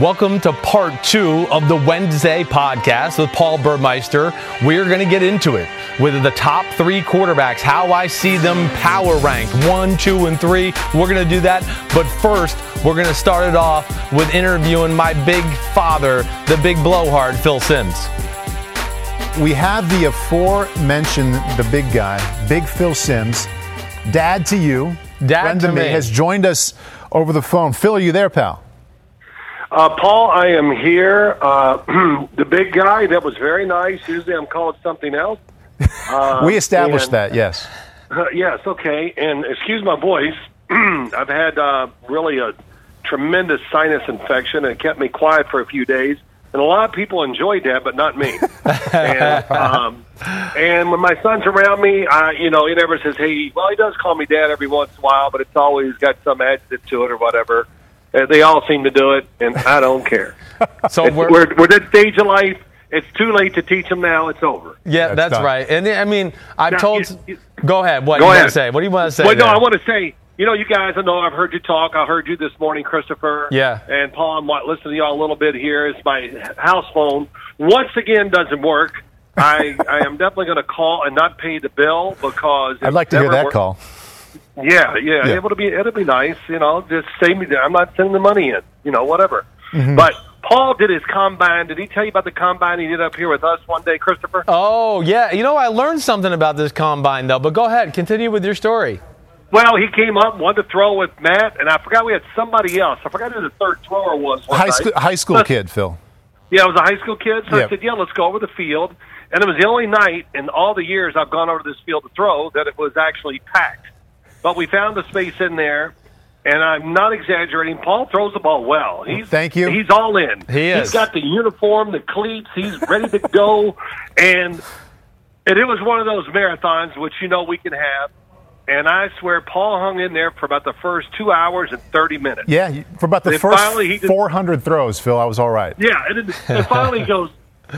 Welcome to part two of the Wednesday podcast with Paul Burmeister. We're going to get into it with the top three quarterbacks, how I see them power ranked one, two, and three. We're going to do that. But first, we're going to start it off with interviewing my big father, the big blowhard, Phil Simms. We have the aforementioned, the big guy, Big Phil Simms, dad to you, Dad friend to me. has joined us over the phone. Phil, are you there, pal? Uh, Paul, I am here. Uh, the big guy, that was very nice. Usually I'm called something else. Uh, we established and- that, yes. Uh, yes, okay. And excuse my voice. I've had uh, really a tremendous sinus infection and it kept me quiet for a few days. And a lot of people enjoyed that, but not me. and, um, and when my son's around me, I, you know, he never says, "Hey." Well, he does call me dad every once in a while, but it's always got some adjective to it or whatever. Uh, they all seem to do it, and I don't care. So It's- we're, we're, we're at that stage of life. It's too late to teach them now. It's over. yeah, That's that's, right. And I mean, I've Now, told. you- you- go ahead. What Go do you want ahead. to say? What do you want to say? Well, no. I want to say, you know, you guys, I know I've heard you talk. I heard you this morning, Christopher. Yeah. And Paul, I'm wa- listening to y'all a little bit here. It's my house phone. Once again, doesn't work. I, I am definitely going to call and not pay the bill because I'd like to hear that wor- call. Yeah, yeah, Yeah. It'll be it'll be nice. You know, just save me. I'm not sending the money in. You know, whatever. Mm-hmm. But Paul did his combine. Did he tell you about the combine he did up here with us one day, Christopher? Oh yeah, you know I learned something about this combine though. But go ahead, continue with your story. Well, he came up, wanted to throw with Matt, and I forgot we had somebody else. I forgot who the third thrower was. High, night. school, high school kid, Phil. Yeah, I was a high school kid, so Yeah. I said, "Yeah, let's go over the field." And it was the only night in all the years I've gone over this field to throw that it was actually packed. But we found the space in there, and I'm not exaggerating. Paul throws the ball well. He's Thank you. He's all in. He is. He's got the uniform, the cleats. He's ready to go, and and it was one of those marathons which you know we can have. And I swear, Paul hung in there for about the first two hours and thirty minutes. Yeah, for about the And first finally he just- 400 throws, Phil, I was all right. Yeah, and, then, and finally he goes,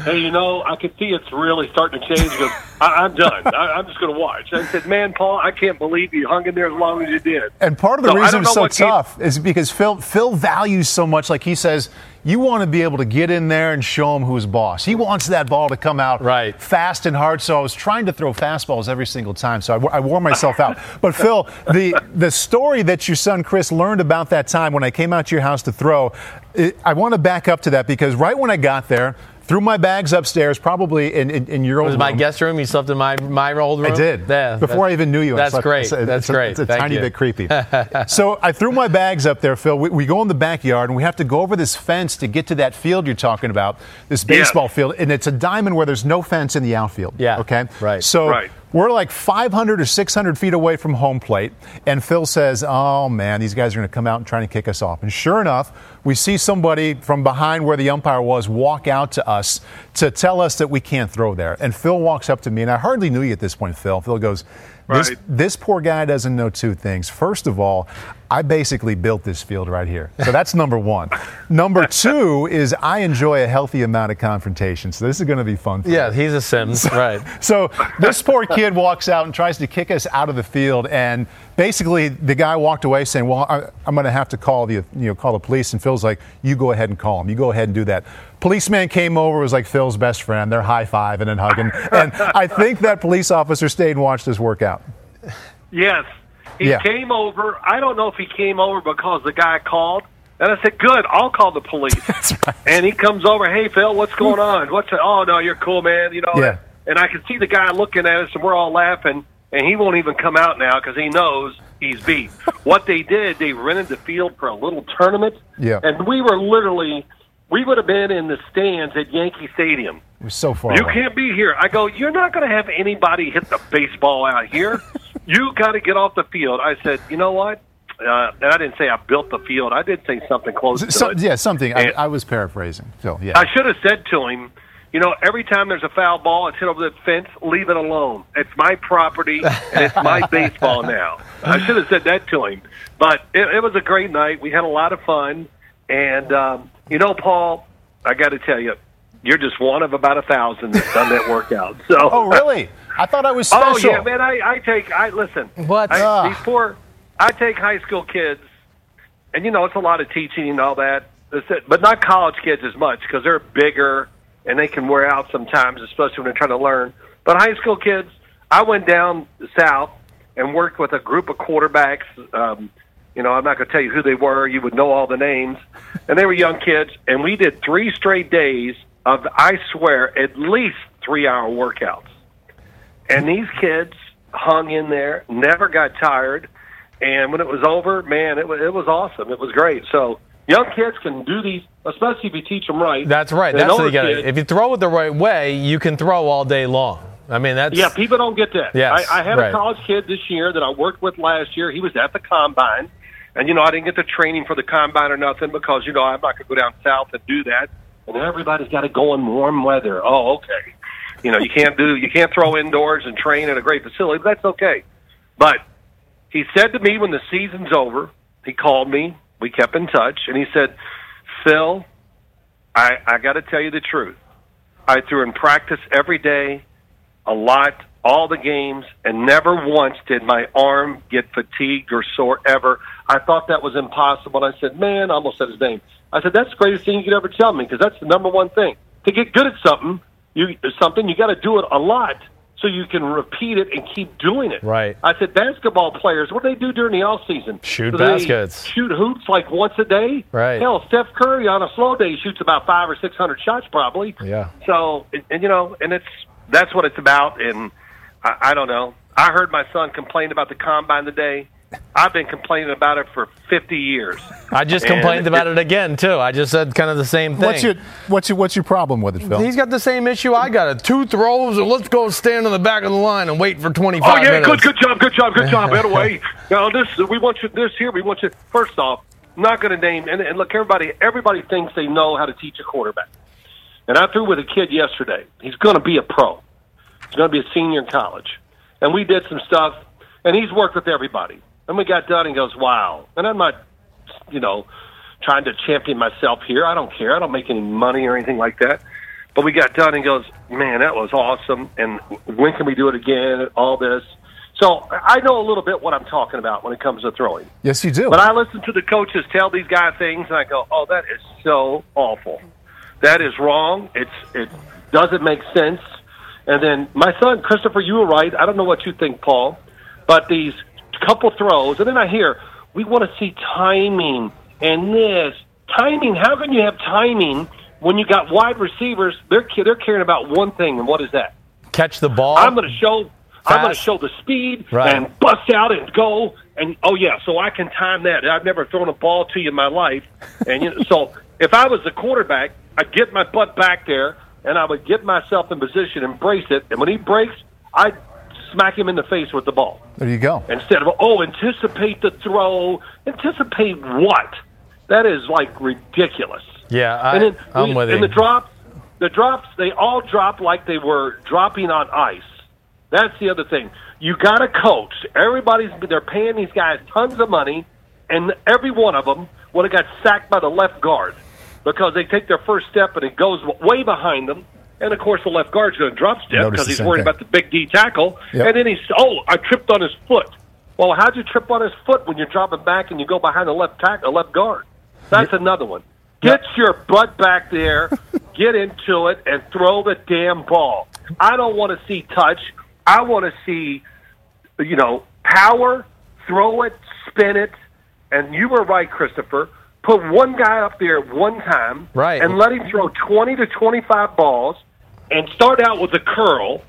"Hey, you know, I can see it's really starting to change." He goes, I- "I'm done. I- I'm just going to watch." I said, "Man, Paul, I can't believe you hung in there as long as you did." And part of the So I reason don't it's so what came- tough is because Phil Phil values so much. Like he says, you want to be able to get in there and show him who's boss. He wants that ball to come out Right. fast and hard. So I was trying to throw fastballs every single time. So I, I wore myself out. But Phil, the the story that your son Chris learned about that time when I came out to your house to throw, it, I want to back up to that because right when I got there. Threw my bags upstairs, probably in, in, in your It old was my room. guest room. You slept in my my old room. I did. Yeah, Before I even knew you. I That's slept- great. it's that's it's a- great. It's a Thank tiny you. bit creepy. so I threw my bags up there, Phil. We, we go in the backyard and we have to go over this fence to get to that field you're talking about, this Yeah. baseball field, and it's a diamond where there's no fence in the outfield. Yeah, Okay. right. So Right. We're like 500 or 600 feet away from home plate, and Phil says, "Oh man, these guys are going to come out and try to kick us off." And sure enough, we see somebody from behind where the umpire was walk out to us to tell us that we can't throw there. And Phil walks up to me, and I hardly knew you at this point, Phil. Phil goes, Right. this poor guy doesn't know two things. First of all, I basically built this field right here. So that's number one. number two is I enjoy a healthy amount of confrontation. So this is going to be fun. For Yeah, me. he's a Simms, right? So this poor kid walks out and tries to kick us out of the field, and basically the guy walked away saying, "Well, I, I'm going to have to call the you know call the police." And Phil's like, "You go ahead and call him. You go ahead and do that." Policeman came over, was like Phil's best friend. They're high fiving and hugging, and I think that police officer stayed and watched us workout. Yes, he Yeah. came over. I don't know if he came over because the guy called. And I said, "Good, I'll call the police." And he comes over. Hey, Phil, what's going on? What's It? oh no, you're cool, man. You know, Yeah. and I can see the guy looking at us, and we're all laughing, and he won't even come out now because he knows he's beat. what they did, they rented the field for a little tournament, Yeah. and we were literally, we would have been in the stands at Yankee Stadium. It was so far. You away. can't be here. I go, you're not going to have anybody hit the baseball out here. you got to get off the field. I said, you know what? Uh, and I didn't say I built the field. I did say something close to So- it. yeah, something. I, I was paraphrasing. Phil. Yeah. I should have said to him, you know, every time there's a foul ball, it's hit over the fence. Leave it alone. It's my property, and it's my baseball now. I should have said that to him. But it, it was a great night. We had a lot of fun, and um, you know, Paul, I got to tell you, you're just one of about a thousand that's done that workout. So, oh, really? I thought I was special. Oh yeah, man. I, I take. I listen. What? I. These poor. I take high school kids, and you know it's a lot of teaching and all that. But not college kids as much because they're bigger and they can wear out sometimes, especially when they're trying to learn. But high school kids, I went down south and worked with a group of quarterbacks. Um, you know, I'm not going to tell you who they were. You would know all the names, and they were young kids. And we did three straight days of, I swear, at least three-hour workouts. And these kids hung in there, never got tired. And when it was over, man, it was, it was awesome. It was great. So young kids can do these, especially if you teach them right. That's right. That's what you got. If you throw it the right way, you can throw all day long. I mean, that's Yeah, people don't get that. Yes, I, I had right. a college kid this year that I worked with last year. He was at the combine, and you know I didn't get the training for the combine or nothing because you know I'm not going to go down south and do that. And everybody's got to go in warm weather. Oh, okay. You know you can't do you can't throw indoors and train at a great facility. But that's okay. But he said to me when the season's over, he called me. We kept in touch, and he said, "Phil, I I got to tell you the truth. I threw in practice every day, a lot, all the games, and never once did my arm get fatigued or sore ever. I thought that was impossible. And I said, man, I almost said his name. I said, that's the greatest thing you could ever tell me because that's the number one thing. To get good at something, you something you got to do it a lot so you can repeat it and keep doing it. Right. I said, basketball players, what do they do during the off season? Shoot Do baskets. Shoot hoops like once a day. Right. Hell, Steph Curry on a slow day shoots about five or six hundred shots probably. Yeah. So, and, and you know, and it's that's what it's about. And I, I don't know. I heard my son complain about the combine today. I've been complaining about it for 50 years. I just And complained about it- it again too. I just said kind of the same thing. What's your what's your what's your problem with it, Phil? He's got the same issue I got. It two throws, and let's go stand on the back of the line and wait for 25 Oh yeah, minutes. good, good job, good job, good job. By the way, now this we want you this here. We want you first off. I'm not going to name and, and look, everybody. Everybody thinks they know how to teach a quarterback. And I threw with a kid yesterday. He's going to be a pro. He's going to be a senior in college. And we did some stuff, and he's worked with everybody. And we got done, and he goes, "Wow!" And I'm not, you know, trying to champion myself here. I don't care. I don't make any money or anything like that. But we got done and he goes, man, that was awesome. And when can we do it again? All this. So I know a little bit what I'm talking about when it comes to throwing. yes, you do. But I listen to the coaches tell these guys things, and I go, "Oh, that is so awful. That is wrong. It's it doesn't make sense." And then my son Christopher, you were right. I don't know what you think, Paul, but these couple throws, and then I hear we want to see timing and this timing. How can you have timing when you got wide receivers? They're they're caring about one thing, and what is that? Catch the ball. I'm going to show. I'm going to show the speed Right. and bust out and go and oh yeah, so I can time that. I've never thrown a ball to you in my life, and you know, so if I was the quarterback, I'd get my butt back there and I would get myself in position, embrace it, and when he breaks, I'd smack him in the face with the ball there you go. instead of oh anticipate the throw. Anticipate what? That is like ridiculous. yeah, I, And then I'm we- with and you. the drops, the drops, they all drop like they were dropping on ice. That's the other thing. You got to coach. Everybody's they're paying these guys tons of money, and every one of them would have got sacked by the left guard because they take their first step and it goes way behind them. And of course, the left guard's going to drop step because he's worried thing. about the big D tackle. Yep. And then he's oh, I tripped on his foot. Well, how'd you trip on his foot when you're dropping back and you go behind the left tackle, left guard? That's another one. Get your butt back there, get into it, and throw the damn ball. I don't want to see touch. I want to see, you know, power, throw it, spin it. And you were right, Christopher. Put one guy up there at one time, Right. and let him throw twenty to twenty-five balls, and start out with a curl,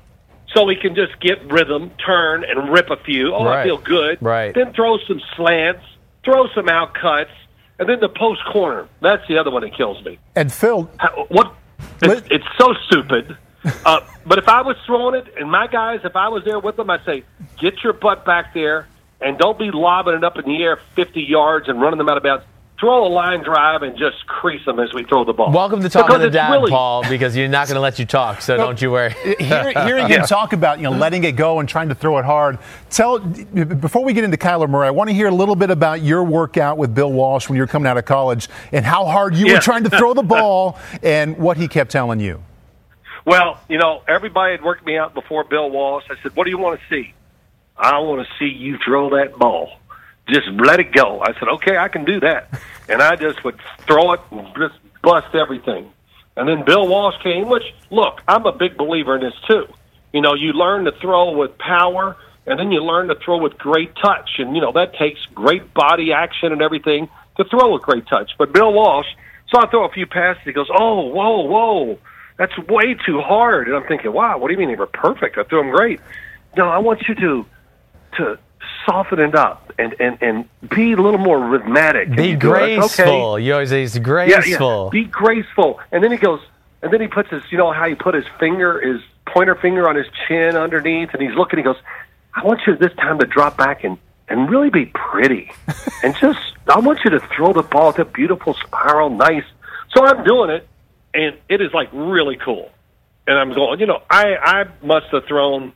so he can just get rhythm, turn, and rip a few. Oh, Right. I feel good. Right. Then throw some slants, throw some out cuts, and then the post corner. That's the other one that kills me. And Phil, How- What? It's, it's so stupid. Uh, but if I was throwing it, and my guys, if I was there with them, I'd say, get your butt back there, and don't be lobbing it up in the air 50 yards and running them out of bounds. Throw a line drive and just crease them as we throw the ball. Welcome to talking Because to it's dad, really- Paul, because you're not going to let you talk. So don't you worry. hearing, hearing you talk about you know letting it go and trying to throw it hard. Tell before we get into Kyler Murray, I want to hear a little bit about your workout with Bill Walsh when you were coming out of college and how hard you Yeah. were trying to throw the ball and what he kept telling you. Well, you know, everybody had worked me out before Bill Walsh. I said, "What do you want to see?" I want to see you throw that ball. Just let it go. I said, "Okay, I can do that." And I just would throw it and just bust everything. And then Bill Walsh came, which look, I'm a big believer in this too. You know, you learn to throw with power, and then you learn to throw with great touch, and you know that takes great body action and everything to throw with great touch. But Bill Walsh, so I throw a few passes. He goes, "Oh, whoa, whoa." That's way too hard. And I'm thinking, wow, what do you mean they were perfect? I threw them great. No, I want you to to soften it up and and and be a little more rhythmic. Be you go, "That's graceful. You always say it's Yeah, graceful. yeah. Be graceful. And then he goes, and then he puts his, you know, how he put his finger, his pointer finger on his chin underneath, and he's looking. He goes, I want you this time to drop back and and really be pretty, and just I want you to throw the ball at a beautiful spiral, nice. So I'm doing it, and it is like really cool. And I'm going, you know, I I must have thrown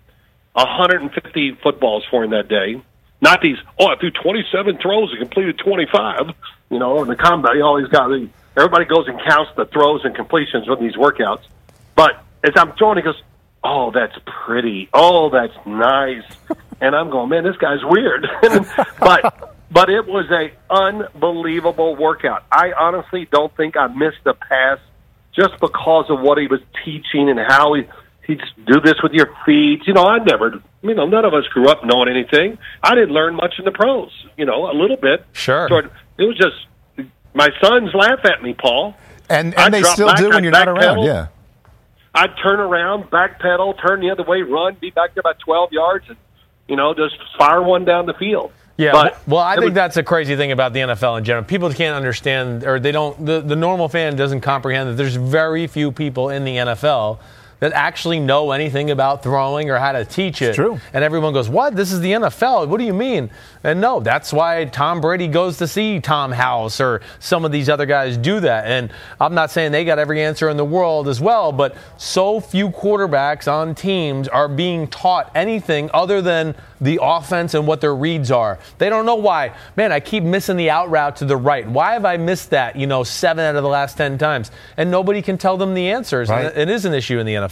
150 footballs for him that day. Not these, oh, I threw 27 throws and completed 25. You know, in the combat, you always got the, everybody goes and counts the throws and completions with these workouts. But as I'm throwing, he goes, oh, that's pretty. Oh, that's nice. And I'm going, man, this guy's weird. but but it was a unbelievable workout. I honestly don't think I missed a pass just because of what he was teaching and how he he'd do this with your feet. You know, I never, you know, none of us grew up knowing anything. I didn't learn much in the pros. You know, a little bit. Sure. So it, was just my sons laugh at me, Paul. And I'd and they still back, do when I'd you're not around. backpedal. Yeah. I'd turn around, backpedal, turn the other way, run, be back there about twelve yards, and you know, just fire one down the field. Yeah, But well, I think was- that's a crazy thing about the NFL in general. People can't understand, or they don't. The, the normal fan doesn't comprehend that there's very few people in the NFL that actually know anything about throwing or how to teach it. true. And everyone goes, "What? This is the NFL? What do you mean?" And no, that's why Tom Brady goes to see Tom House or some of these other guys do that. And I'm not saying they got every answer in the world as well, but so few quarterbacks on teams are being taught anything other than the offense and what their reads are. They don't know why. Man, I keep missing the out route to the right. Why have I missed that, you know, seven out of the last 10 times? And nobody can tell them the answers. Right. And it is an issue in the NFL.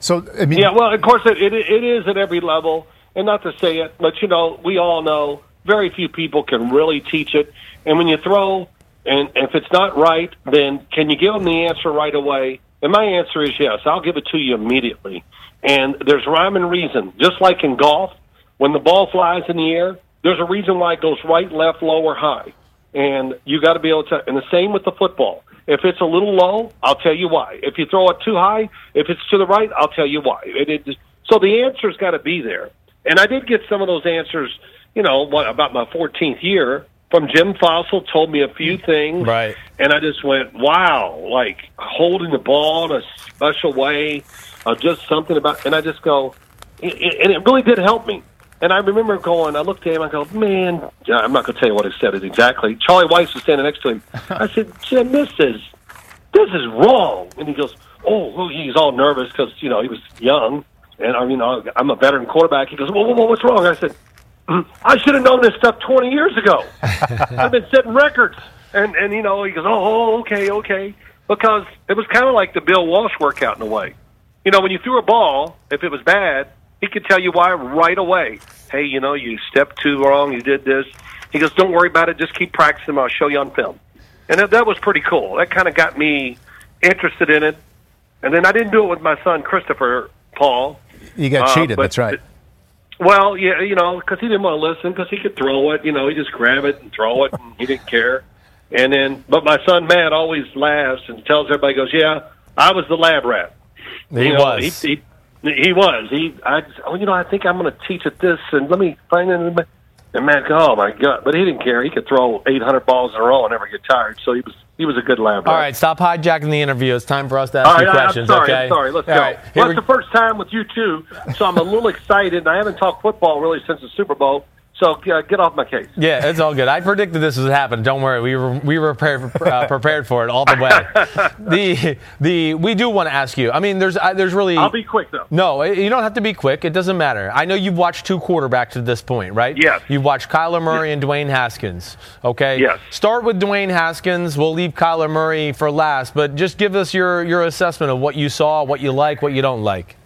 So I mean, Yeah, well, of course, it, it, it is at every level, and not to say it, but you know, we all know very few people can really teach it. And when you throw, and if it's not right, then can you give them the answer right away? And my answer is yes. I'll give it to you immediately. And there's rhyme and reason. Just like in golf, when the ball flies in the air, there's a reason why it goes right, left, low, or high. And you got to be able to. And the same with the football. If it's a little low, I'll tell you why. If you throw it too high, if it's to the right, I'll tell you why. It, it, so the answer's got to be there. And I did get some of those answers, you know, what, about my 14th year from Jim Fassel. Told me a few things, Right. And I just went, wow, like holding the ball in a special way, uh, just something about. And I just go, and it really did help me. And I remember going, I looked at him, I go, man, I'm not going to tell you what he said exactly. Charlie Weis was standing next to him. I said, Jim, this is, this is wrong. And he goes, oh, well, he's all nervous because, you know, he was young. And, I mean, I- I'm a veteran quarterback. He goes, whoa, whoa, whoa, what's wrong? I said, "Mm, I should have known this stuff 20 years ago. I've been setting records. And, and you know, he goes, oh, oh, okay, okay. Because it was kind of like the Bill Walsh workout in a way. You know, when you threw a ball, if it was bad, he could tell you why right away. Hey, you know, you stepped too wrong, you did this. He goes, don't worry about it, just keep practicing, I'll show you on film. And that, that was pretty cool. That kind of got me interested in it. And then I didn't do it with my son, Christopher Paul. you got Uh, cheated. That's right. Well, yeah, you know, because he didn't want to listen because he could throw it. You know, he just grab it and throw it, and he didn't care. And then, but my son Matt always laughs and tells everybody, goes, "Yeah, I was the lab rat." He you know, was. He, he, He was. He, I, oh, you know, I think I'm going to teach at this, and let me find it. And Matt, oh my God! But he didn't care. He could throw 800 balls in a row and never get tired. So he was he was a good lab. All right, stop hijacking the interview. It's time for us to ask All you right, questions. I'm sorry. okay? I'm sorry. Let's All go. right, well, it's the first time with you two, so I'm a little excited. I haven't talked football really since the Super Bowl. So uh, get off my case. Yeah, it's all good. I predicted this would happen. Don't worry, we were we were prepared, uh, prepared for it all the way. the the we do want to ask you. I mean, there's uh, there's really I'll be quick though. no. You don't have to be quick. It doesn't matter. I know you've watched two quarterbacks to this point, right? Yes. You've watched Kyler Murray and Dwayne Haskins. Okay. Yes. Start with Dwayne Haskins. We'll leave Kyler Murray for last, but just give us your your assessment of what you saw, what you like, what you don't like.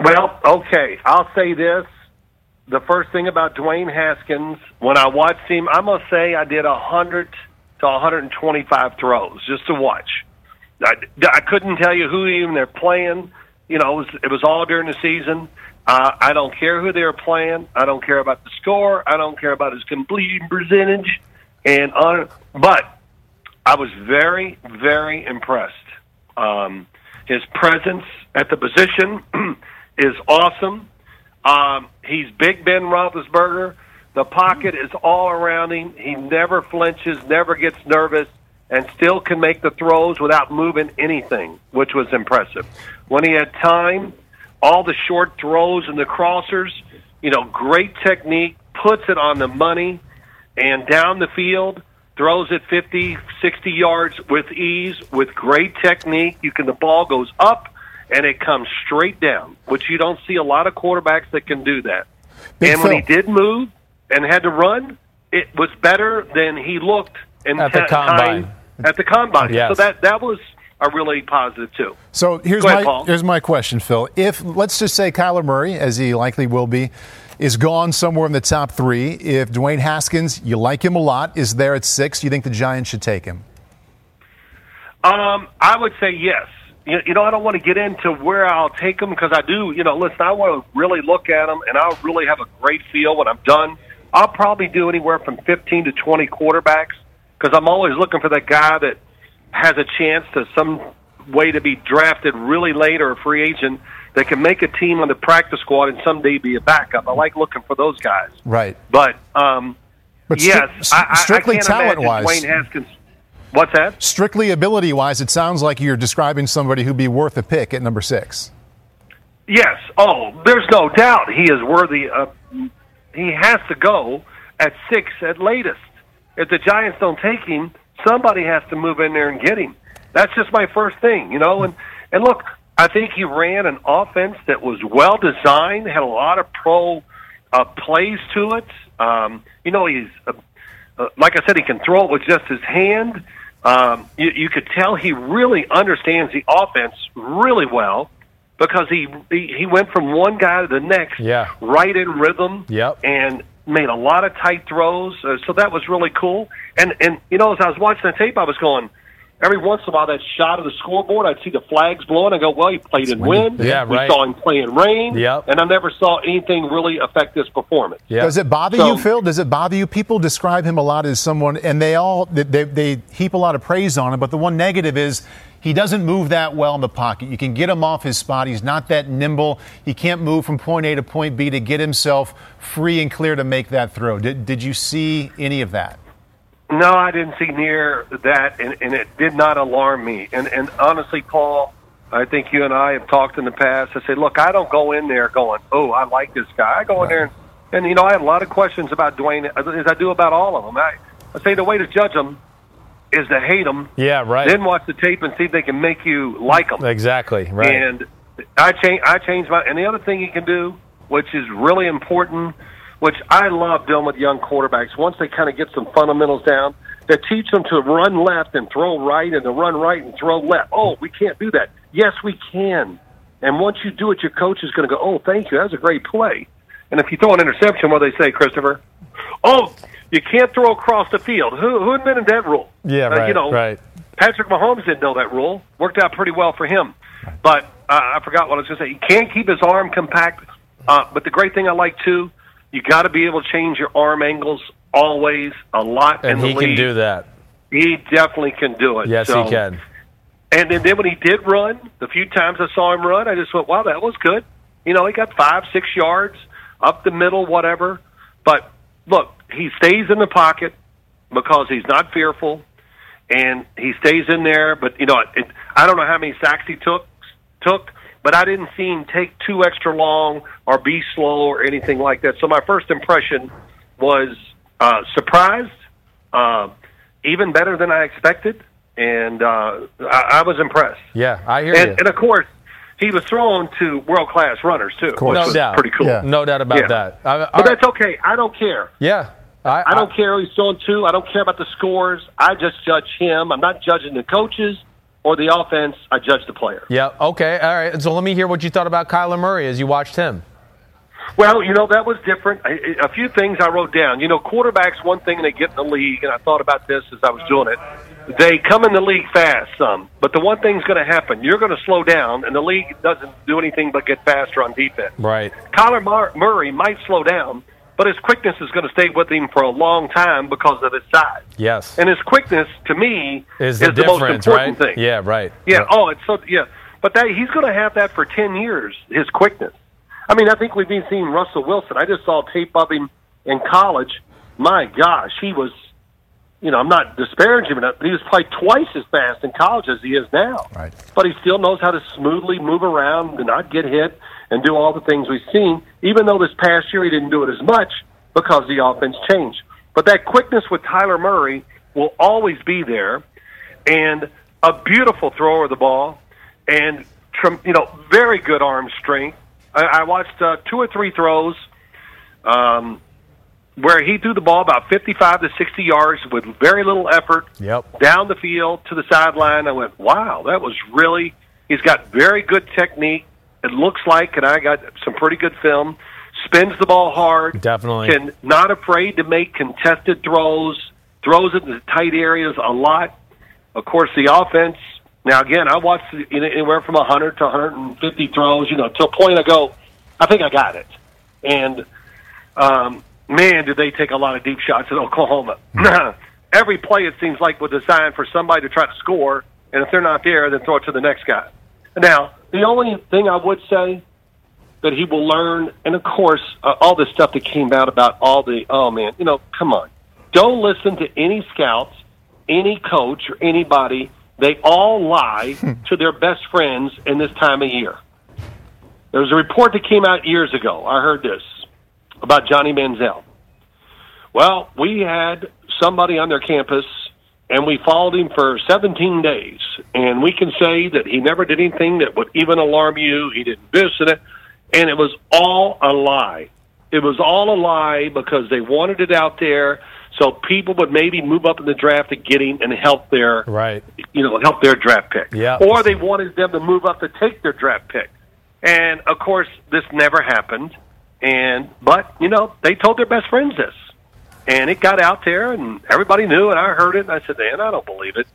Well, okay. I'll say this. The first thing about Dwayne Haskins, when I watched him, I'm going to say I did 100 to 125 throws just to watch. I, I couldn't tell you who even they're playing. You know, it was, it was all during the season. Uh, I don't care who they're playing. I don't care about the score. I don't care about his completion percentage. And on, but I was very, very impressed. Um, his presence at the position is awesome. Um, he's Big Ben Roethlisberger. The pocket is all around him. He never flinches, never gets nervous, and still can make the throws without moving anything, which was impressive. When he had time, all the short throws and the crossers, you know, great technique, puts it on the money, and down the field, throws it 50, 60 yards with ease, with great technique. You can the ball goes up and it comes straight down, which you don't see a lot of quarterbacks that can do that. Big and when he did move and had to run, it was better than he looked in At the ti- combine. at the combine. Yes. So that that was a really positive too. So here's ahead, my Paul. here's my question, Phil. If let's just say Kyler Murray, as he likely will be, is gone somewhere in the top three. If Dwayne Haskins, you like him a lot, is there at six, you think the Giants should take him? Um, I would say yes. You, you know, I don't want to get into where I'll take them because I do. You know, listen, I want to really look at them, and I'll really have a great feel when I'm done. I'll probably do anywhere from 15 to 20 quarterbacks because I'm always looking for that guy that has a chance to some way to be drafted really late or a free agent that can make a team on the practice squad and someday be a backup. I like looking for those guys. Right. But um, But stri- yes, I, I, strictly I can't talent imagine wise, Dwayne Haskins. What's that? strictly ability wise, it sounds like you're describing somebody who'd be worth a pick at number six. Yes. Oh, there's no doubt he is worthy of. He has to go at six at latest. If the Giants don't take him, somebody has to move in there and get him. That's just my first thing, you know. And and look, I think he ran an offense that was well designed, had a lot of pro uh, plays to it. Um, you know, he's uh, uh, like I said, he can throw it with just his hand. Um, you, you could tell he really understands the offense really well because he, he he went from one guy to the next, Yeah. right in rhythm, Yep. and made a lot of tight throws. Uh, so that was really cool. And and you know, as I was watching the tape, I was going. Every once in a while, that shot of the scoreboard, I'd see the flags blowing. I go, "Well, he played in wind. Yeah, we right. saw him play in rain. Yep. And I never saw anything really affect his performance. Yeah. Does it bother So- you, Phil? Does it bother you? People describe him a lot as someone, and they all they, they, they heap a lot of praise on him. But the one negative is he doesn't move that well in the pocket. You can get him off his spot. He's not that nimble. He can't move from point A to point B to get himself free and clear to make that throw. Did, did you see any of that? No, I didn't see near that, and, and it did not alarm me. And, and honestly, Paul, I think you and I have talked in the past. I say, look, I don't go in there going, oh, I like this guy. I go in there, and, and you know, I have a lot of questions about Dwayne, as I do about all of them. I, I say the way to judge them is to hate them, yeah, right. then watch the tape and see if they can make you like them. exactly. Right. And I change. I change my. And the other thing you can do, which is really important, which I love doing with young quarterbacks, once they kind of get some fundamentals down, that teach them to run left and throw right, and to run right and throw left. Oh, we can't do that. Yes, we can. And once you do it, your coach is going to go, "Oh, thank you. That was a great play." And if you throw an interception, what do they say, Christopher? Oh, you can't throw across the field. Who, who invented that rule? yeah, Uh, right. you know, right. Patrick Mahomes didn't know that rule. Worked out pretty well for him. But uh, I forgot what I was going to say. He can't keep his arm compact. Uh, but the great thing I like too, you got to be able to change your arm angles always a lot. And in the he can do that. He definitely can do it. Yes, So- he can. And then, then when he did run, the few times I saw him run, I just went, "Wow, that was good." You know, he got five, six yards up the middle, whatever. But look, he stays in the pocket because he's not fearful, and he stays in there. But you know, it, I don't know how many sacks he took took, but I didn't see him take too extra long or be slow or anything like that. So my first impression was uh, surprised, uh, even better than I expected, and uh, I, I was impressed. Yeah, I hear And, you. and of course, he was thrown to world class runners too. No doubt. pretty cool. Yeah. No doubt about Yeah. that. I, But right. that's okay. I don't care. yeah. I, I don't care who he's throwing to. I don't care about the scores. I just judge him. I'm not judging the coaches or the offense. I judge the player. Yeah. Okay. All right. So let me hear what you thought about Kyler Murray as you watched him. Well, you know that was different. A few things I wrote down. You know, quarterbacks one thing they get in the league, and I thought about this as I was doing it. They come in the league fast, some, but the one thing's going to happen: you're going to slow down, and the league doesn't do anything but get faster on defense. Right. Kyler Mur- Murray might slow down, but his quickness is going to stay with him for a long time because of his size. Yes. And his quickness, to me, is the most difference, important right? thing. Yeah. Right. Yeah. Oh, it's so yeah. But that he's going to have that for ten years. His quickness. I mean, I think we've been seeing Russell Wilson. I just saw tape of him in college. My gosh, he was. You know, I'm not disparaging him, but he was probably twice as fast in college as he is now. Right. But he still knows how to smoothly move around and not get hit and do all the things we've seen. Even though this past year he didn't do it as much because the offense changed. But that quickness with Kyler Murray will always be there, and a beautiful thrower of the ball, and you know very good arm strength. I, I watched uh, two or three throws um, where he threw the ball about 55 to 60 yards with very little effort Yep. down the field to the sideline. I went, wow, that was really. He's got very good technique. It looks like, and I got some pretty good film. Spins the ball hard. Definitely. Can not afraid to make contested throws. Throws it in the tight areas a lot. Of course, the offense. Now, again, I watched you know, anywhere from 100 to 150 throws. You know, to a point I go, I think I got it. And um, man, did they take a lot of deep shots at Oklahoma. Every play, it seems like, was designed for somebody to try to score, and if they're not there, then throw it to the next guy. Now, the only thing I would say that he will learn, and of course, uh, all this stuff that came out about all the, oh man, you know, come on. Don't listen to any scouts, any coach, or anybody. They all lie to their best friends in this time of year. There was a report that came out years ago. I heard this about Johnny Manziel. Well, we had somebody on their campus, and we followed him for 17 days, and we can say that he never did anything that would even alarm you. He didn't visit it, and it was all a lie. It was all a lie because they wanted it out there so people would maybe move up in the draft to get him and help their Right. you know, help their draft pick. Yeah. Or they wanted them to move up to take their draft pick. And of course, this never happened. And but you know, they told their best friends this, and it got out there, and everybody knew, and I heard it, and I said, "Man, I don't believe it."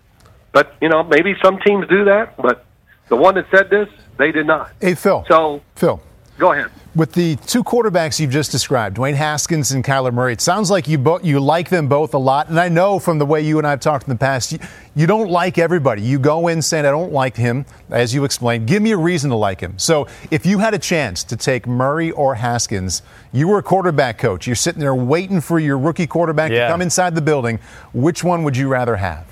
But you know, maybe some teams do that, but the one that said this, they did not. Hey, Phil. So Phil. go ahead. With the two quarterbacks you've just described, Dwayne Haskins and Kyler Murray, it sounds like you both you like them both a lot. And I know from the way you and I have talked in the past, you, you don't like everybody. You go in saying, I don't like him, as you explained. Give me a reason to like him. So if you had a chance to take Murray or Haskins, you were a quarterback coach. You're sitting there waiting for your rookie quarterback Yeah. to come inside the building. Which one would you rather have?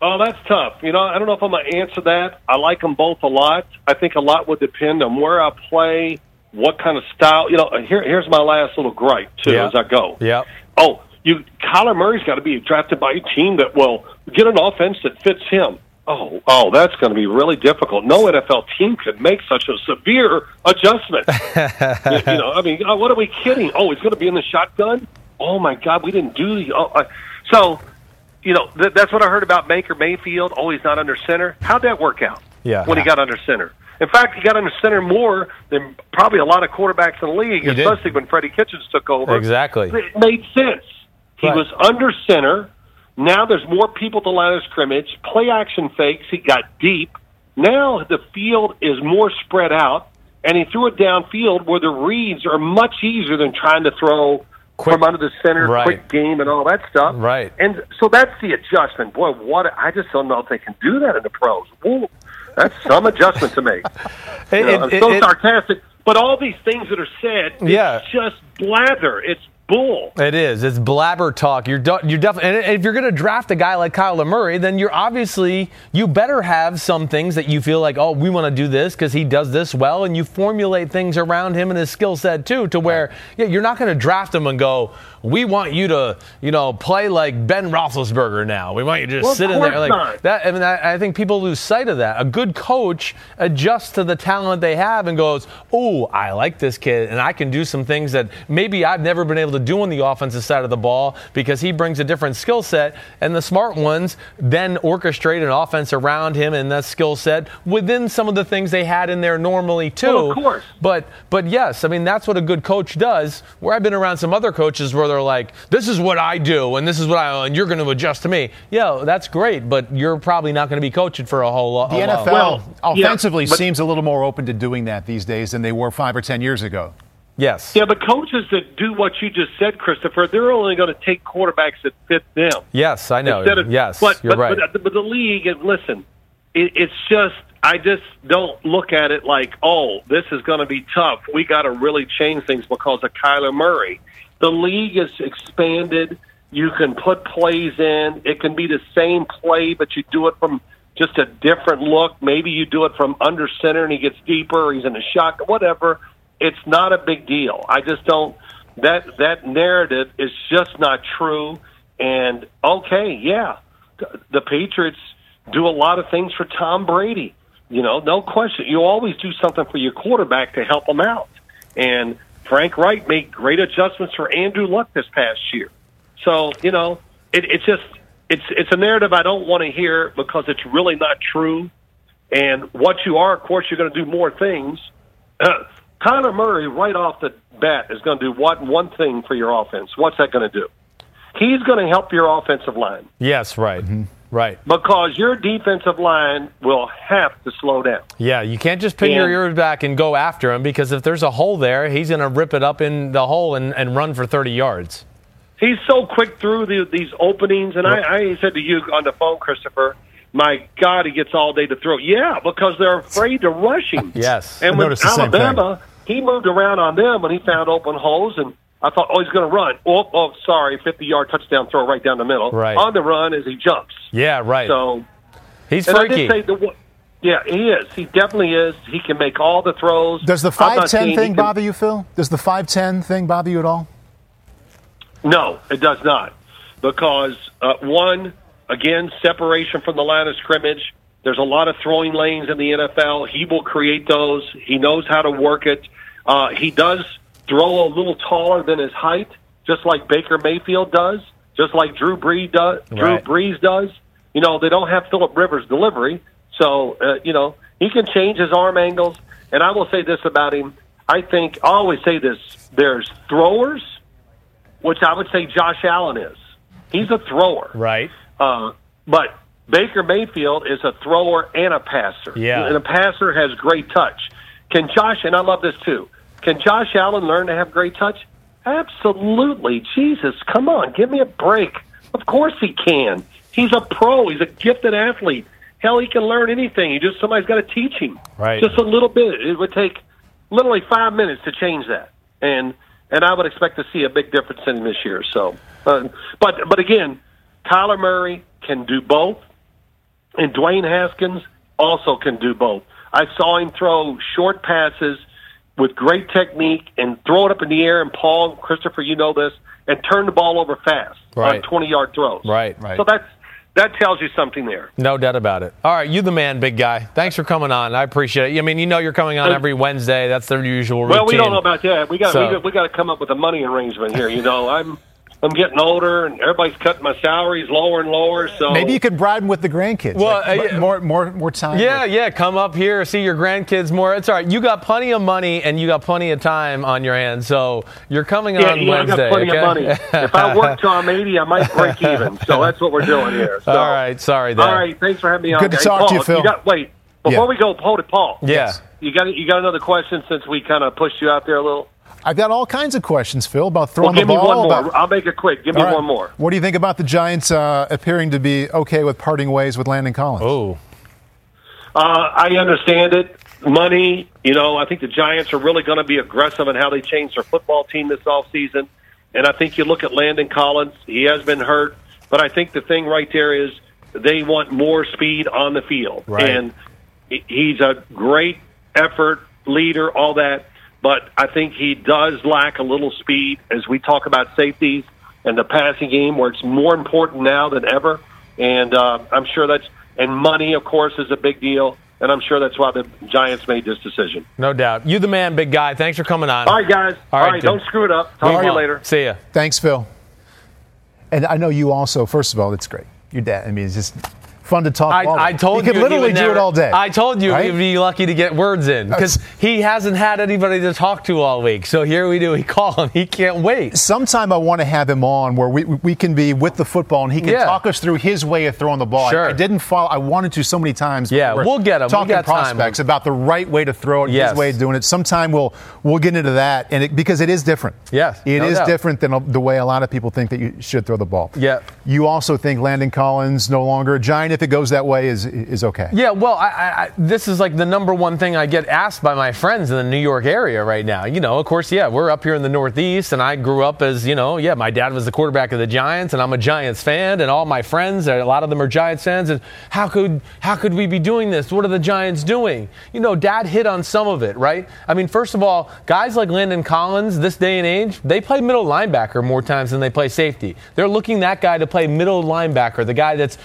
Oh, that's tough. You know, I don't know if I'm going to answer that. I like them both a lot. I think a lot would depend on where I play, what kind of style. You know, here, here's my last little gripe too Yeah. as I go. Yeah. Oh, you, Kyler Murray's got to be drafted by a team that will get an offense that fits him. Oh, oh, that's going to be really difficult. No NFL team could make such a severe adjustment. you, you know, I mean, oh, what are we kidding? Oh, he's going to be in the shotgun. Oh my God, we didn't do the. Oh, I, so, you know, th- that's what I heard about Baker Mayfield. Oh, he's not under center. How'd that work out? Yeah. when he got under center. In fact, he got under center more than probably a lot of quarterbacks in the league, He did. especially when Freddie Kitchens took over. Exactly. It made sense. He Right. was under center. Now there's more people at the line of scrimmage. Play action fakes. He got deep. Now the field is more spread out, and he threw it downfield where the reads are much easier than trying to throw Quick- from under the center, Right. quick game, and all that stuff. Right. And so that's the adjustment. Boy, what I just don't know if they can do that in the pros. Whoa, that's some adjustment to make. You know, It- I'm so it- sarcastic, But all these things that are said, it's Yeah. just blather. It's bull. It is. It's blabber talk. You're du- you're definitely. And if you're going to draft a guy like Kyler Murray, then you're obviously you better have some things that you feel like, oh, we want to do this because he does this well, and you formulate things around him and his skill set too, to where yeah, you're not going to draft him and go, we want you to, you know, play like Ben Roethlisberger now. We want you to just Well, sit in there like not. that. I mean, I, I think people lose sight of that. A good coach adjusts to the talent they have and goes, "Oh, I like this kid, and I can do some things that maybe I've never been able to do on the offensive side of the ball because he brings a different skill set." And the smart ones then orchestrate an offense around him and that skill set within some of the things they had in there normally too. Well, of course. But but yes, I mean that's what a good coach does. Where I've been around some other coaches where they're like, "This is what I do, and this is what I, and you're going to adjust to me." Yeah, that's great, but you're probably not going to be coaching for a whole lot. The NFL Well, yeah, offensively but- seems a little more open to doing that these days than they were five or ten years ago. Yes. Yeah, but coaches that do what you just said, Christopher, they're only going to take quarterbacks that fit them. Yes, I know. Instead of, yes, but, you're but, right. But, but the league, and listen, it, it's just I just don't look at it like, oh, this is going to be tough. We got to really change things because of Kyler Murray. The league is expanded. You can put plays in. It can be the same play, but you do it from just a different look. Maybe you do it from under center and he gets deeper, he's in a shot, whatever. It's not a big deal. I just don't. That that narrative is just not true. And okay, yeah, the Patriots do a lot of things for Tom Brady. You know, no question. You always do something for your quarterback to help him out. And Frank Reich made great adjustments for Andrew Luck this past year. So you know, it, it's just it's it's a narrative I don't want to hear because it's really not true. And what you are, of course, you're going to do more things. Uh, Connor Murray, right off the bat, is going to do what one thing for your offense. What's that going to do? He's going to help your offensive line yes, right, Mm-hmm. Right. because your defensive line will have to slow down. Yeah, you can't just pin your ears back and go after him because if there's a hole there, he's going to rip it up in the hole and, and run for 30 yards. He's so quick through the, these openings, and I, I said to you on the phone, Christopher. My God, he gets all day to throw. Yeah, because they're afraid to rush him. Yes. and I with noticed the same Alabama, he moved around on them when he found open holes, and I thought, oh, he's going to run. Oh, oh, sorry, fifty-yard touchdown throw right down the middle. Right. on the run as he jumps. Yeah, right. So he's And I freaky. did say the one- yeah, he is. He definitely is. He can make all the throws. Does the I'm five not ten thing can- bother you, Phil? Does the five ten thing bother you at all? No, it does not, because uh, one again separation from the line of scrimmage. There's a lot of throwing lanes in the NFL. He will create those. He knows how to work it. Uh, he does throw a little taller than his height, just like Baker Mayfield does, just like Drew Brees does. Right. Drew Brees does. You know, they don't have Philip Rivers' delivery, so uh, you know he can change his arm angles. And I will say this about him: I think I always say this: there's throwers, which I would say Josh Allen is. He's a thrower, right. uh, but Baker Mayfield is a thrower and a passer. Yeah. and a passer has great touch. Can Josh? And I love this too. Can Josh Allen learn to have great touch? Absolutely. Jesus, come on, give me a break. Of course he can. He's a pro. He's a gifted athlete. Hell, he can learn anything. He just somebody's got to teach him. Right. Just a little bit. It would take literally five minutes to change that, and and I would expect to see a big difference in him this year. So, uh, but but again, Kyler Murray can do both, and Dwayne Haskins also can do both. I saw him throw short passes with great technique and throw it up in the air. And Paul, Christopher, you know this, and turn the ball over fast Right. on twenty-yard throws. Right. Right. So that's that tells you something there. No doubt about it. All right, you the man, big guy. Thanks for coming on. I appreciate it. I mean, you know you're coming on every Wednesday. That's the usual routine. Well, we don't know about that. We got So- we got, we got to come up with a money arrangement here. You know, I'm I'm getting older, and everybody's cutting my salaries lower and lower. So Maybe you could bribe him with the grandkids. Well, Like, uh, more, more, more time. Yeah, yeah. Come up here, see your grandkids more. It's all right. You got plenty of money and you got plenty of time on your hands, so you're coming Yeah, on yeah, I got plenty okay? of money. if I work till I'm 80, I might break even. So that's what we're doing here. So. All right, sorry. There. All right. Thanks for having me on. Good to guys. talk to Paul, you, Phil. got, wait, before Yeah. we go, hold it, Paul. Yeah. You got you got another question since we kind of pushed you out there a little. I've got all kinds of questions, Phil, about Well, throwing give the me ball. one more. about- I'll make it quick. Give me All right. one more. What do you think about the Giants uh, appearing to be okay with parting ways with Landon Collins? Oh, Uh, I understand it. money. You know, I think the Giants are really going to be aggressive in how they change their football team this offseason. And I think you look at Landon Collins, he has been hurt. But I think the thing right there is they want more speed on the field. Right. And he's a great effort, leader, all that. But I think he does lack a little speed as we talk about safeties and the passing game, where it's more important now than ever. And uh, I'm sure that's and money, of course, is a big deal. And I'm sure that's why the Giants made this decision. No doubt. You the man, big guy. Thanks for coming on. All right, guys. All All right, right, don't screw it up. Talk to you later. See ya. Thanks, Phil. And I know you also. First of all, it's great. Your dad. I mean, it's just fun to talk. I, I told you you, could literally he do never- it all day. I told you right? he'd be lucky to get words in because he hasn't had anybody to talk to all week. So here we do. We call him. He can't wait. Sometime I want to have him on where we, we can be with the football and he can Yeah. talk us through his way of throwing the ball. I- Sure. I, didn't follow. I wanted to so many times. Yeah, we'll get him. We Talking time. prospects about the right way to throw it, Yes. his way of doing it. Sometime we'll we'll get into that, and it, because it is different. Yes, it is no doubt. different than the way a lot of people think that you should throw the ball. Yeah. You also think Landon Collins no longer a giant if it goes that way is is okay. Yeah, well, I, I, this is like the number one thing I get asked by my friends in the New York area right now. You know, of course, yeah, we're up here in the Northeast, and I grew up as, you know, yeah, my dad was the quarterback of the Giants, and I'm a Giants fan, and all my friends, a lot of them are Giants fans, and how could how could we be doing this? What are the Giants doing? You know, dad hit on some of it, right? I mean, first of all, guys like Landon Collins, this day and age, they play middle linebacker more times than they play safety. They're looking that guy to play middle linebacker, the guy that's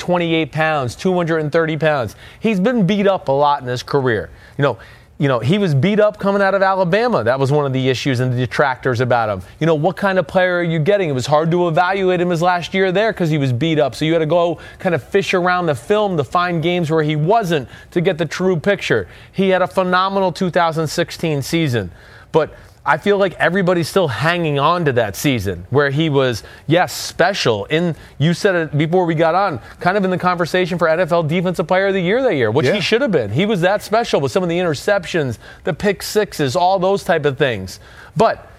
228 pounds, 230 pounds. He's been beat up a lot in his career. You know, you know, he was beat up coming out of Alabama. That was one of the issues and the detractors about him. You know, what kind of player are you getting? It was hard to evaluate him his last year there because he was beat up. So you had to go kind of fish around the film to find games where he wasn't to get the true picture. He had a phenomenal 2016 season. But I feel like everybody's still hanging on to that season where he was, yes, special. In you said it before we got on, kind of in the conversation for NFL Defensive Player of the Year that year, which Yeah. he should have been. He was that special with some of the interceptions, the pick sixes, all those type of things. But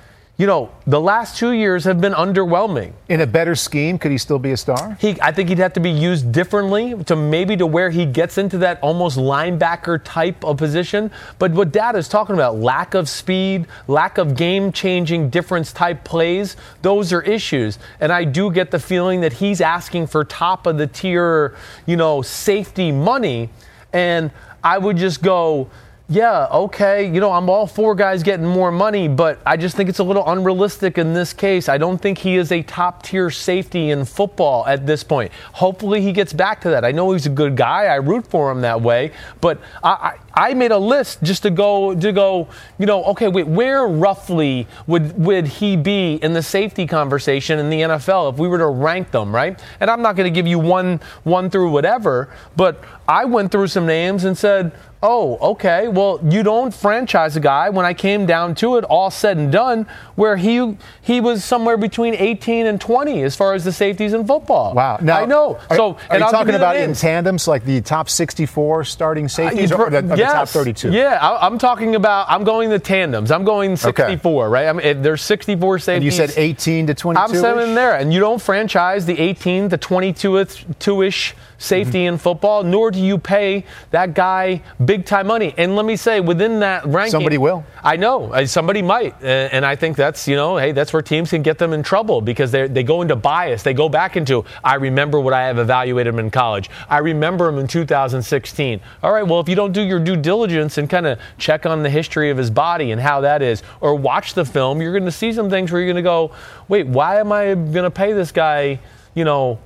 you know, the last two years have been underwhelming. In a better scheme, could he still be a star? He, I think he'd have to be used differently to maybe to where he gets into that almost linebacker type of position. But what Dad is talking about, lack of speed, lack of game changing difference type plays, those are issues. And I do get the feeling that he's asking for top of the tier, you know, safety money. And I would just go, yeah, okay, you know, I'm all for guys getting more money, but I just think it's a little unrealistic in this case. I don't think he is a top tier safety in football at this point. Hopefully he gets back to that. I know he's a good guy. I root for him that way, but I, I, I made a list just to go to go, you know, okay, wait, where roughly would would he be in the safety conversation in the NFL if we were to rank them, right? And I'm not going to give you one one through whatever, but I went through some names and said, oh, okay, well, you don't franchise a guy when I came down to it, all said and done, where he he was somewhere between 18 and 20 as far as the safeties in football. Wow. I know. Are, so, are and you I'll talking about in tandems, like the top 64 starting uh, safeties, or the, or the top 32? Yeah, I, I'm talking about. I'm going the tandems. I'm going 64, right? I mean, there's 64 safeties. And you said 18 to 22. I'm saying there, and you don't franchise the 18 to 22 ish safety mm-hmm. in football, nor do you pay that guy big time money. And let me say, within that ranking, Somebody will. I know uh, somebody might, uh, and I think that's you know, hey, that's where teams can get them in trouble because they they go into bias. They go back into I remember what I have evaluated him in college. I remember him in 2016. All right, well, if you don't do your due diligence and kind of check on the history of his body and how that is, or watch the film, you're going to see some things where you're going to go, wait, why am I going to pay this guy, you know?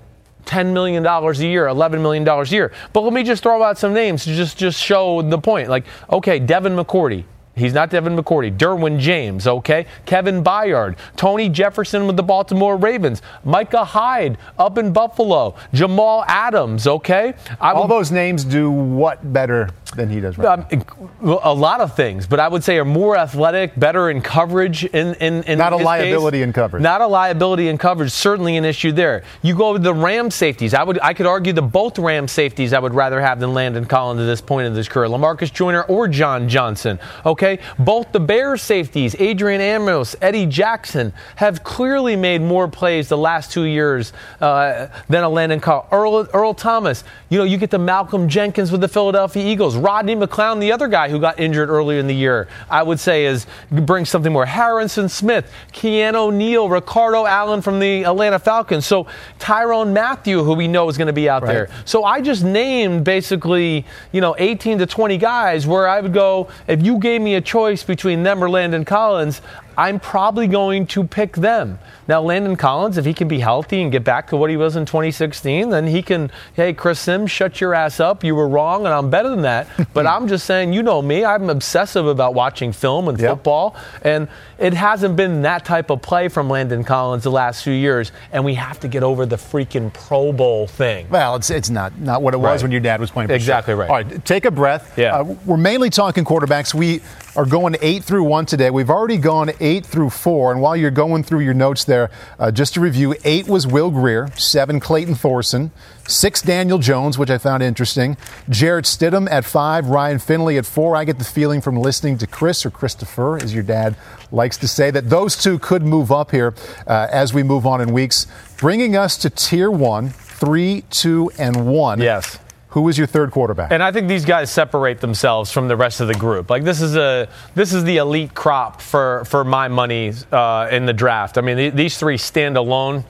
$10 million a year, $11 million a year. But let me just throw out some names to just, just show the point. Like, okay, Devin McCourty. He's not Devin McCourty. Derwin James, okay? Kevin Byard. Tony Jefferson with the Baltimore Ravens. Micah Hyde up in Buffalo. Jamal Adams, okay? I All would- those names do what better than he does right um, a lot of things, but I would say are more athletic, better in coverage. In, in, in Not a liability case. in coverage. Not a liability in coverage. Certainly an issue there. You go with the Ram safeties. I would I could argue that both Ram safeties I would rather have than Landon Collins at this point in his career, Lamarcus Joyner or John Johnson. Okay, Okay, both the Bears safeties, Adrian Amos, Eddie Jackson, have clearly made more plays the last two years uh, than a Landon Call. Earl, Earl Thomas, you know, you get the Malcolm Jenkins with the Philadelphia Eagles. Rodney McLeod, the other guy who got injured earlier in the year, I would say is brings something more. Harrison Smith, Keanu Neal, Ricardo Allen from the Atlanta Falcons. So Tyrann Mathieu, who we know is going to be out Right. there. So I just named basically, you know, 18 to 20 guys where I would go, if you gave me a choice between them or Landon Collins, I'm probably going to pick them. Now, Landon Collins, if he can be healthy and get back to what he was in 2016, then he can, hey, Chris Simms, shut your ass up. You were wrong, and I'm better than that. but I'm just saying, you know me, I'm obsessive about watching film and Yep. football, and it hasn't been that type of play from Landon Collins the last few years, and we have to get over the freaking Pro Bowl thing. Well, it's it's not not what it was Right. when your dad was playing. for Exactly sure. right. All right, take a breath. Yeah. Uh, we're mainly talking quarterbacks. We are going eight through one today. We've already gone eight through four. And while you're going through your notes there, uh, just to review, eight was Will Grier, seven Clayton Thorson, six Daniel Jones, which I found interesting, Jarrett Stidham at five, Ryan Finley at four. I get the feeling from listening to Chris or Christopher, as your dad likes to say, that those two could move up here uh, as we move on in weeks, bringing us to tier one, three, two, and one. Yes. Who was your third quarterback? And I think these guys separate themselves from the rest of the group. Like this is a this is the elite crop for for my money uh, in the draft. I mean, th- these three stand alone,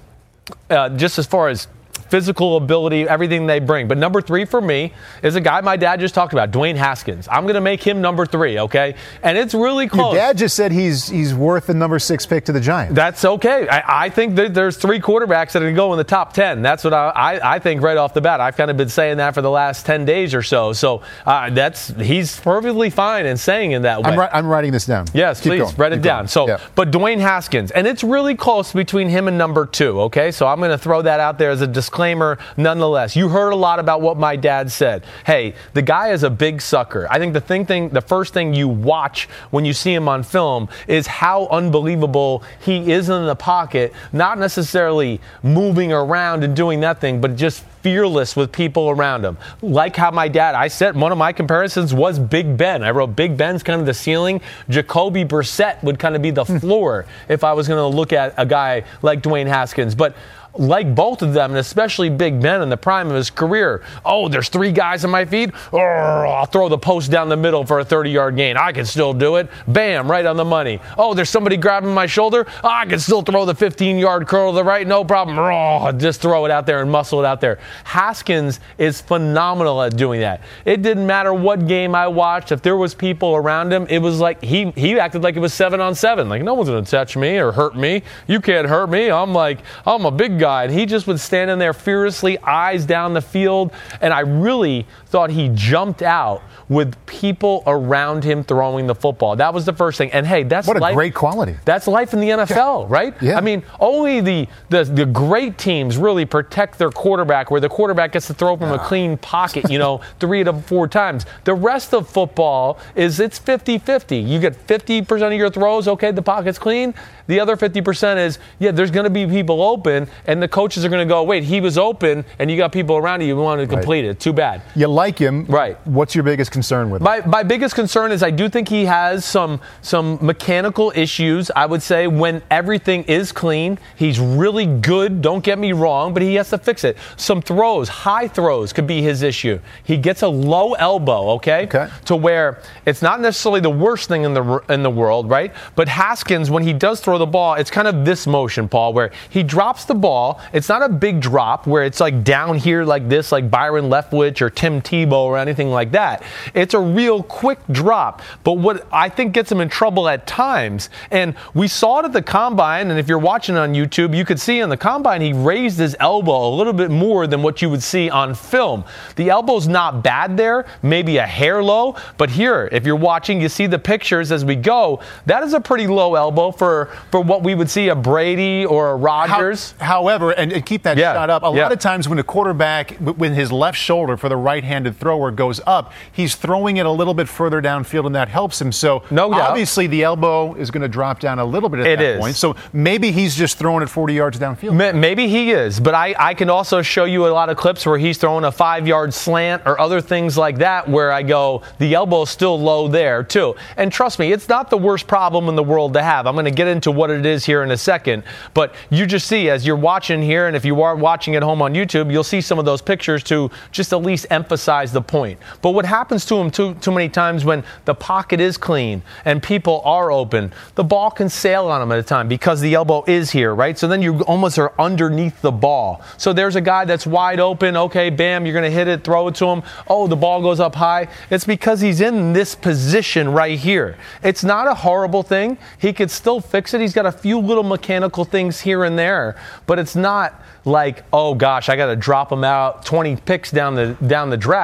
uh, just as far as physical ability, everything they bring. But number three for me is a guy my dad just talked about, Dwayne Haskins. I'm going to make him number three. Okay, and it's really close. your dad just said he's he's worth the number six pick to the Giants. That's okay. I, I think that there's three quarterbacks that are going to go in the top 10. That's what I, I, I think right off the bat. I've kind of been saying that for the last 10 days or so. So uh, that's he's perfectly fine in saying it that way. I'm, ri- I'm writing this down. Yes, Keep please going. write it Keep down. going. So, Yeah. but Dwayne Haskins, and it's really close between him and number two. Okay, so I'm going to throw that out there as a disclaimer. Nonetheless, you heard a lot about what my dad said. Hey, the guy is a big sucker. I think the thing, thing, the first thing you watch when you see him on film is how unbelievable he is in the pocket. Not necessarily moving around and doing that thing, but just fearless with people around him. Like how my dad, I said one of my comparisons was Big Ben. I wrote Big Ben's kind of the ceiling. Jacoby Brissett would kind of be the floor if I was going to look at a guy like Dwayne Haskins. But like both of them, and especially Big Ben in the prime of his career. Oh, there's three guys on my feet. Oh, I'll throw the post down the middle for a 30 yard gain. I can still do it. Bam, right on the money. Oh, there's somebody grabbing my shoulder. I can still throw the 15 yard curl to the right. No problem. Oh, just throw it out there and muscle it out there. Haskins is phenomenal at doing that. It didn't matter what game I watched. If there was people around him, it was like he, he acted like it was seven on seven. Like no one's going to touch me or hurt me. You can't hurt me. I'm like, I'm a big guy. And he just would stand in there fearlessly, eyes down the field. And I really thought he jumped out with people around him throwing the football. That was the first thing. And hey, that's What a life- great quality. That's life in the NFL, right? Yeah. I mean, only the, the the great teams really protect their quarterback, where the quarterback gets to throw from a clean pocket, you know, three to four times. The rest of football is it's 50-50. You get 50% of your throws, okay, the pocket's clean. The other 50% is, yeah, there's going to be people open, and the coaches are going to go, wait, he was open, and you got people around you who want to complete it. Too bad. You like him, Right. What's your biggest concern with him? My, my biggest concern is I do think he has some some mechanical issues. I would say when everything is clean, he's really good. Don't get me wrong, but he has to fix it. Some throws, high throws, could be his issue. He gets a low elbow, okay, Okay. to where it's not necessarily the worst thing in the in the world, right? But Haskins, when he does throw the ball, it's kind of this motion, Paul, where he drops the ball. It's not a big drop where it's like down here like this, like Byron Leftwich or Tim Tebow or anything like that. It's a real quick drop. But what I think gets him in trouble at times, and we saw it at the combine, and if you're watching on YouTube, you could see on the combine he raised his elbow a little bit more than what you would see on film. The elbow's not bad there, maybe a hair low, but here, if you're watching, you see the pictures as we go. That is a pretty low elbow for for what we would see a Brady or a How- Rodgers. however, and, and keep that Yeah, shot up. A yeah. lot of times when a quarterback, w- when his left shoulder for the right-handed thrower goes up, he's throwing it a little bit further downfield, and that helps him. So No doubt. obviously the elbow is going to drop down a little bit at It that is. point. So maybe he's just throwing it 40 yards downfield. Ma- Maybe he is, but I, I can also show you you a lot of clips where he's throwing a five yard slant or other things like that where I go, the elbow's still low there, too. And trust me, it's not the worst problem in the world to have. I'm going to get into what it is here in a second. But you just see, as you're watching here, and if you are watching at home on YouTube, you'll see some of those pictures to just at least emphasize the point. But what happens to him too, too many times when the pocket is clean and people are open, the ball can sail on him at a time because the elbow is here, right? So then you almost are underneath the ball. So there's a guy that's wide open. Okay, bam, you're going to hit it, throw it to him. Oh, the ball goes up high. It's because he's in this position right here. It's not a horrible thing. He could still fix it. He's got a few little mechanical things here and there, but it's not like, oh gosh, I got to drop him out 20 picks down the down the draft.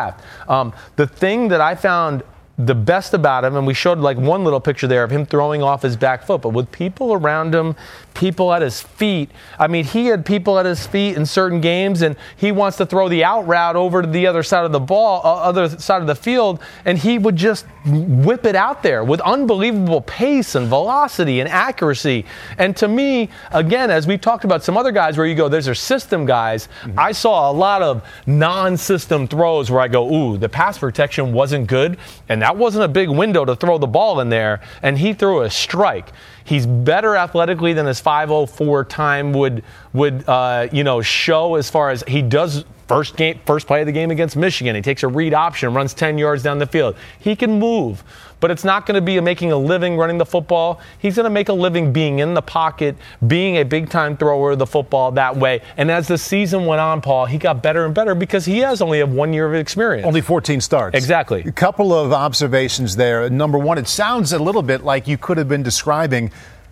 Um, the thing that I found the best about him, and we showed like one little picture there of him throwing off his back foot, but with people around him, people at his feet. I mean, he had people at his feet in certain games, and he wants to throw the out route over to the other side of the ball, uh, other side of the field, and he would just whip it out there with unbelievable pace and velocity and accuracy. And to me, again, as we've talked about some other guys where you go, there's our system guys. Mm-hmm. I saw a lot of non-system throws where I go, ooh, the pass protection wasn't good, and that wasn't a big window to throw the ball in there, and he threw a strike. He's better athletically than his 504 time would would uh, you know show as far as he does first game first play of the game against Michigan. He takes a read option, runs 10 yards down the field. He can move but it's not going to be making a living running the football. He's going to make a living being in the pocket, being a big time thrower of the football that way. And as the season went on, Paul, he got better and better because he has only have one year of experience. Only 14 starts. Exactly. A couple of observations there. Number one, it sounds a little bit like you could have been describing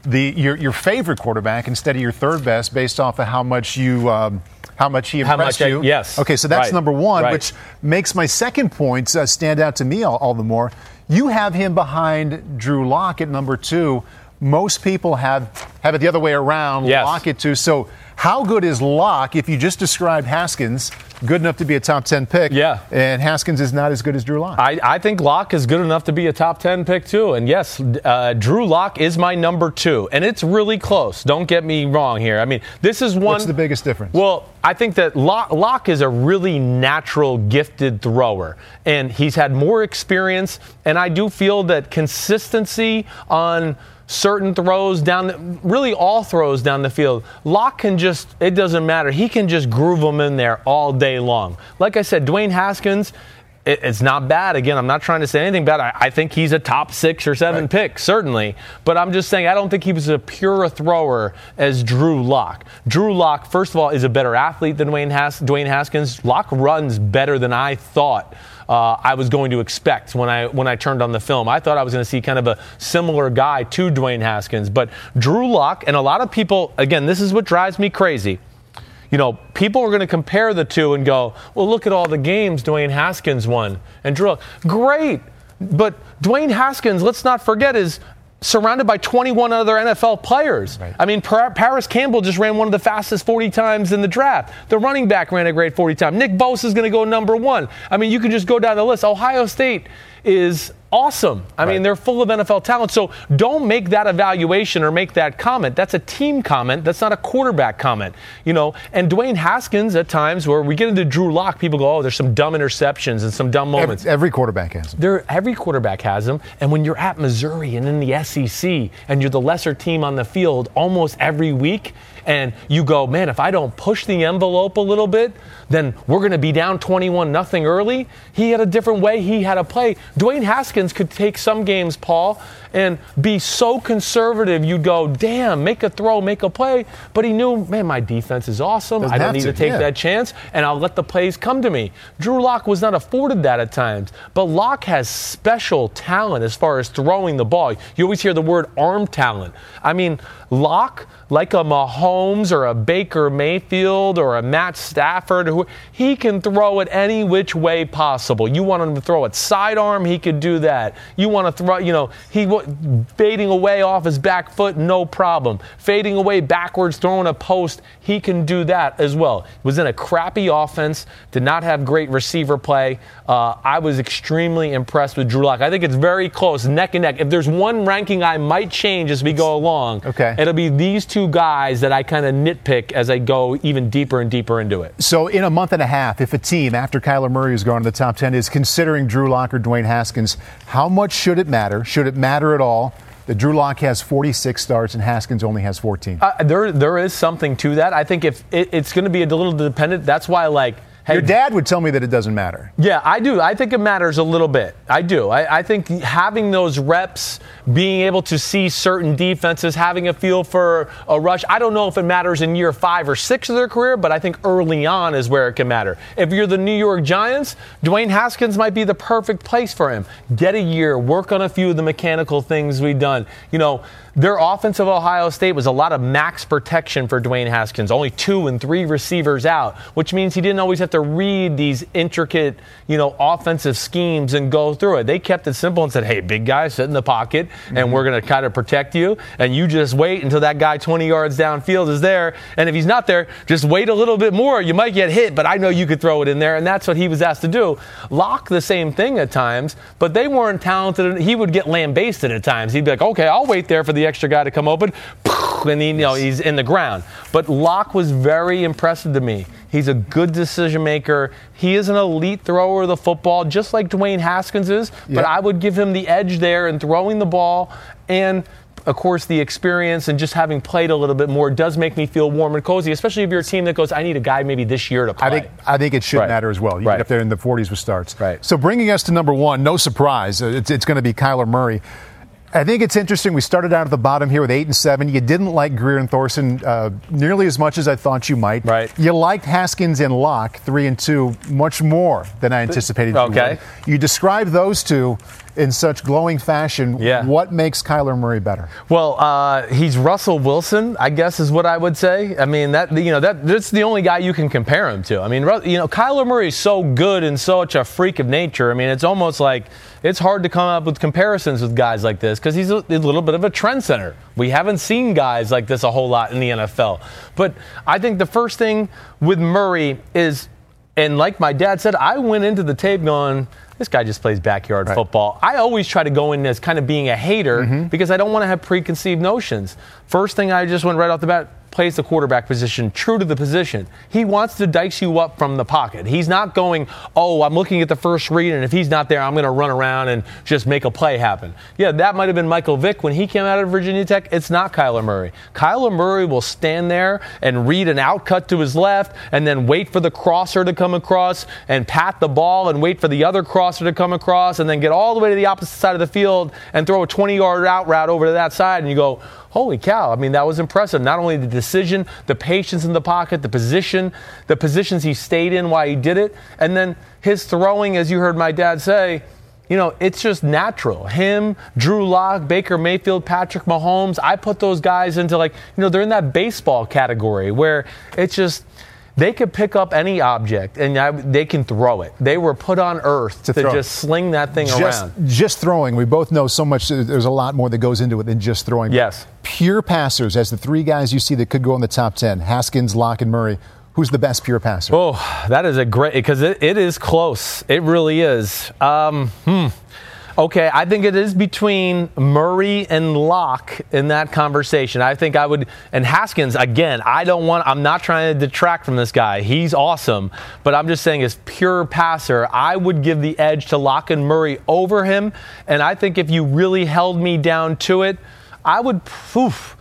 the your, your favorite quarterback instead of your third best based off of how much you. Um, how much he impressed much you. I, yes. Okay, so that's right. number one, right. which makes my second point uh, stand out to me all, all the more. You have him behind Drew Lock at number two. Most people have have it the other way around. Yes. Lock it to. So how good is Lock if you just described Haskins? Good enough to be a top 10 pick. Yeah. And Haskins is not as good as Drew Lock. I, I think Lock is good enough to be a top 10 pick, too. And yes, uh, Drew Lock is my number two. And it's really close. Don't get me wrong here. I mean, this is one. What's the biggest difference? Well, I think that Lock, Lock is a really natural, gifted thrower. And he's had more experience. And I do feel that consistency on certain throws down, the, really all throws down the field. Lock can just, it doesn't matter. He can just groove them in there all day long. Like I said, Dwayne Haskins, it, it's not bad. Again, I'm not trying to say anything bad. I, I think he's a top six or seven right. pick, certainly. But I'm just saying, I don't think he was as pure a thrower as Drew Lock. Drew Lock, first of all, is a better athlete than Dwayne, Has- Dwayne Haskins. Lock runs better than I thought uh, I was going to expect when I when I turned on the film. I thought I was going to see kind of a similar guy to Dwayne Haskins, but Drew Lock and a lot of people. Again, this is what drives me crazy. You know, people are going to compare the two and go, "Well, look at all the games Dwayne Haskins won and Drew." Lock. Great, but Dwayne Haskins, let's not forget, is surrounded by 21 other NFL players. Right. I mean, Parris Campbell just ran one of the fastest 40 times in the draft. The running back ran a great 40 time. Nick Bosa is going to go number one. I mean, you can just go down the list. Ohio State is awesome. I right. mean, they're full of NFL talent. So don't make that evaluation or make that comment. That's a team comment. That's not a quarterback comment. You know, and Dwayne Haskins at times where we get into Drew Lock, people go, oh, there's some dumb interceptions and some dumb moments. Every, every quarterback has them. There, every quarterback has them. And when you're at Missouri and in the SEC and you're the lesser team on the field almost every week, and you go, man, if I don't push the envelope a little bit, then we're going to be down 21 nothing early. He had a different way he had to play. Dwayne Haskins could take some games, Paul, and be so conservative. You'd go, damn, make a throw, make a play. But he knew, man, my defense is awesome. Doesn't I don't need to, to take yeah. that chance, and I'll let the plays come to me. Drew Lock was not afforded that at times, but Lock has special talent as far as throwing the ball. You always hear the word arm talent. I mean, Lock, like a Mahomes or a Baker Mayfield or a Matt Stafford, who he can throw it any which way possible. You want him to throw it sidearm, he could do that. You want to throw, you know, he go, fading away off his back foot, no problem. Fading away backwards, throwing a post, he can do that as well. Was in a crappy offense, did not have great receiver play. Uh, I was extremely impressed with Drew Lock. I think it's very close, neck and neck. If there's one ranking I might change as we go along, Okay. it'll be these two guys that I kind of nitpick as I go even deeper and deeper into it. So, in a month and a half, if a team after Kyler Murray has gone to the top 10 is considering Drew Lock or Dwayne Haskins, how much should it matter? Should it matter at all that Drew Lock has 46 starts and Haskins only has 14? Uh, there, there is something to that. I think if it, it's going to be a little dependent, that's why like. Hey, Your dad would tell me that it doesn't matter. Yeah, I do. I think it matters a little bit. I do. I, I, think having those reps, being able to see certain defenses, having a feel for a rush. I don't know if it matters in year five or six of their career, but I think early on is where it can matter. If you're the New York Giants, Dwayne Haskins might be the perfect place for him. Get a year, work on a few of the mechanical things we've done. You know, their offense of Ohio State was a lot of max protection for Dwayne Haskins, only two and three receivers out, which means he didn't always have to read these intricate, you know, offensive schemes and go through it. They kept it simple and said, "Hey, big guy, sit in the pocket, and Mm-hmm. we're going to kind of protect you, and you just wait until that guy 20 yards downfield is there, and if he's not there, just wait a little bit more. You might get hit, but I know you could throw it in there, and that's what he was asked to do. Lock the same thing at times, but they weren't talented. He would get lambasted at times. He'd be like, "Okay, I'll wait there for the extra guy to come open," and he, you know, he's in the ground. But Lock was very impressive to me. He's a good decision maker. He is an elite thrower of the football, just like Dwayne Haskins is. But Yeah. I would give him the edge there in throwing the ball and. Of course, the experience and just having played a little bit more does make me feel warm and cozy, especially if you're a team that goes, I need a guy maybe this year to play. I think I think it should Right. matter as well. You Right. get up there in the 40s with starts. Right. So bringing us to number one, no surprise, uh, it's, it's going to be Kyler Murray. I think it's interesting. We started out at the bottom here with eight and seven. You didn't like Grier and Thorson uh, nearly as much as I thought you might. Right. You liked Haskins and Lock three and two much more than I anticipated. you Okay. would. You described those two in such glowing fashion. Yeah. What makes Kyler Murray better? Well, uh, he's Russell Wilson, I guess is what I would say. I mean, that you know that that's the only guy you can compare him to. I mean, you know, Kyler Murray is so good and such a freak of nature. I mean, it's almost like it's hard to come up with comparisons with guys like this because he's a, a little bit of a trendsetter. We haven't seen guys like this a whole lot in the NFL. But I think the first thing with Murray is, and like my dad said, I went into the tape going. This guy just plays backyard football. I always try to go in as kind of being a hater mm-hmm. because I don't want to have preconceived notions. First thing I just went right off the bat plays the quarterback position, true to the position. He wants to dice you up from the pocket. He's not going, oh, I'm looking at the first read, and if he's not there, I'm going to run around and just make a play happen. Yeah, that might have been Michael Vick when he came out of Virginia Tech. It's not Kyler Murray. Kyler Murray will stand there and read an out cut to his left and then wait for the crosser to come across and pat the ball and wait for the other crosser to come across and then get all the way to the opposite side of the field and throw a 20 yard out route over to that side. And you go, holy cow. I mean, that was impressive. Not only the decision, the patience in the pocket, the position, the positions he stayed in while he did it, and then his throwing, as you heard my dad say, you know, it's just natural. Him, Drew Lock, Baker Mayfield, Patrick Mahomes, I put those guys into like, you know, they're in that baseball category where it's just, they could pick up any object and I, they can throw it. They were put on earth to, throw. just sling that thing Just, around. just throwing. We both know so much. There's a lot more that goes into it than just throwing. Yes. Pure passers, as the three guys you see that could go in the top 10 Haskins, Lock, and Murray. Who's the best pure passer? Oh, that is a great because it, it is close. It really is. Um, hmm. Okay, I think it is between Murray and Lock in that conversation. I think I would, and Haskins, again, I don't want, I'm not trying to detract from this guy. He's awesome, but I'm just saying, as pure passer, I would give the edge to Lock and Murray over him. And I think if you really held me down to it, I would, poof,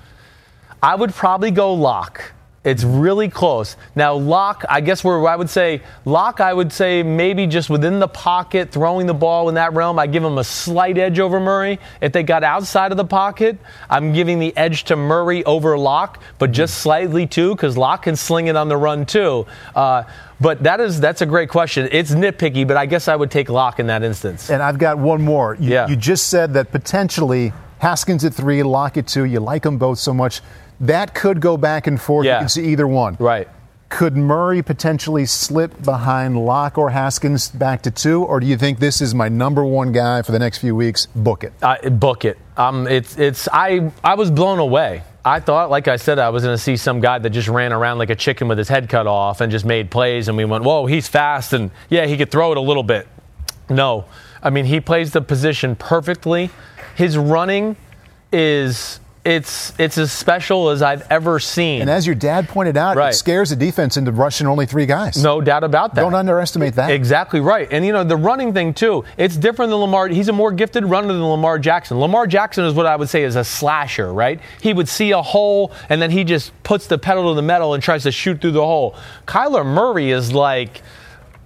I would probably go Lock. It's really close. Now, Lock, I guess where I would say, Lock, I would say maybe just within the pocket, throwing the ball in that realm, I give him a slight edge over Murray. If they got outside of the pocket, I'm giving the edge to Murray over Lock, but just slightly too, because Lock can sling it on the run too. Uh, but that is that's a great question. It's nitpicky, but I guess I would take Lock in that instance. And I've got one more. You, Yeah. you just said that potentially Haskins at three, Lock at two. You like them both so much. That could go back and forth. Yeah. You can see either one. Right. Could Murray potentially slip behind Lock or Haskins back to two, or do you think this is my number one guy for the next few weeks? Book it. Uh, book it. Um, it's it's I I was blown away. I thought, like I said, I was going to see some guy that just ran around like a chicken with his head cut off and just made plays, and we went, "Whoa, he's fast!" And yeah, he could throw it a little bit. No, I mean he plays the position perfectly. His running is it's it's as special as I've ever seen. And as your dad pointed out, Right. it scares the defense into rushing only three guys. No doubt about that. Don't underestimate that. Exactly right. And you know, the running thing too, it's different than Lamar. He's a more gifted runner than Lamar Jackson. Lamar Jackson is what I would say is a slasher, right? He would see a hole and then he just puts the pedal to the metal and tries to shoot through the hole. Kyler Murray is like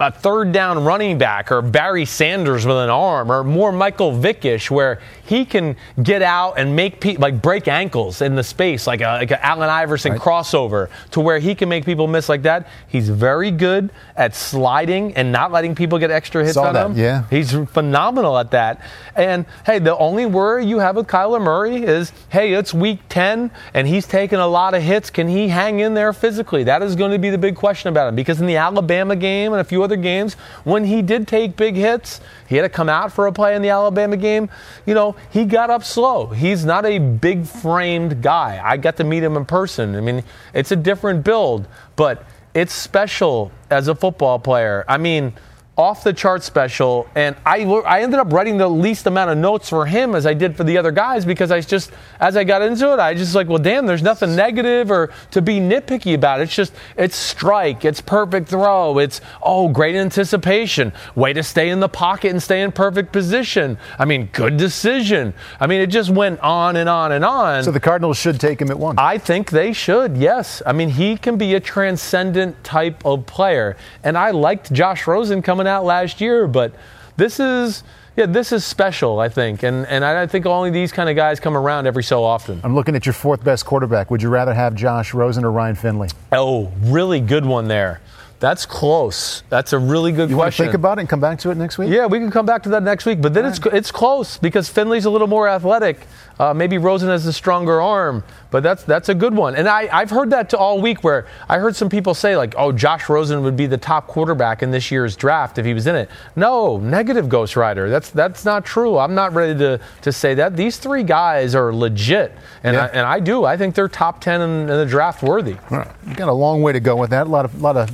a third down running back or Barry Sanders with an arm or more Michael Vickish where he can get out and make pe- like break ankles in the space like a like an Allen Iverson crossover to where he can make people miss like that. He's very good at sliding and not letting people get extra hits Saw on that, him. yeah. He's phenomenal at that. And hey, the only worry you have with Kyler Murray is, hey, it's week 10 and he's taking a lot of hits. Can he hang in there physically? That is going to be the big question about him because in the Alabama game and a few other games, when he did take big hits, he had to come out for a play in the Alabama game. You know, he got up slow. He's not a big framed guy. I got to meet him in person. I mean, it's a different build, but it's special as a football player. I mean, off the chart special, and I I ended up writing the least amount of notes for him as I did for the other guys because I just as I got into it, I just like, well, damn, there's nothing negative or to be nitpicky about. It's just it's strike, it's perfect throw, it's oh great anticipation, way to stay in the pocket and stay in perfect position. I mean, good decision. I mean, it just went on and on and on. So the Cardinals should take him at one. I think they should, yes. I mean, he can be a transcendent type of player. And I liked Josh Rosen coming out last year, but this is. Yeah, this is special, I think, and and I think only these kind of guys come around every so often. I'm looking at your fourth best quarterback. Would you rather have Josh Rosen or Ryan Finley? Oh, really good one there. That's close. That's a really good You want to question. think about it and come back to it next week? Yeah, we can come back to that next week. But then it's it's close because Finley's a little more athletic. Uh, maybe Rosen has a stronger arm, but that's that's a good one. And I I've heard that to all week where I heard some people say like, oh, Josh Rosen would be the top quarterback in this year's draft if he was in it. No, negative Ghost Rider. That's that's not true. I'm not ready to to say that. These three guys are legit, and Yeah. I, and I do. I think they're top ten in, in the draft worthy. Right. We've got a long way to go with that. A lot of lot of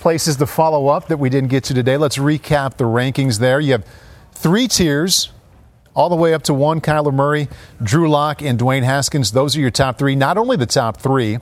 places to follow up that we didn't get to today. Let's recap the rankings there. You have three tiers, all the way up to one Kyler Murray, Drew Lock, and Dwayne Haskins. Those are your top three. Not only the top three,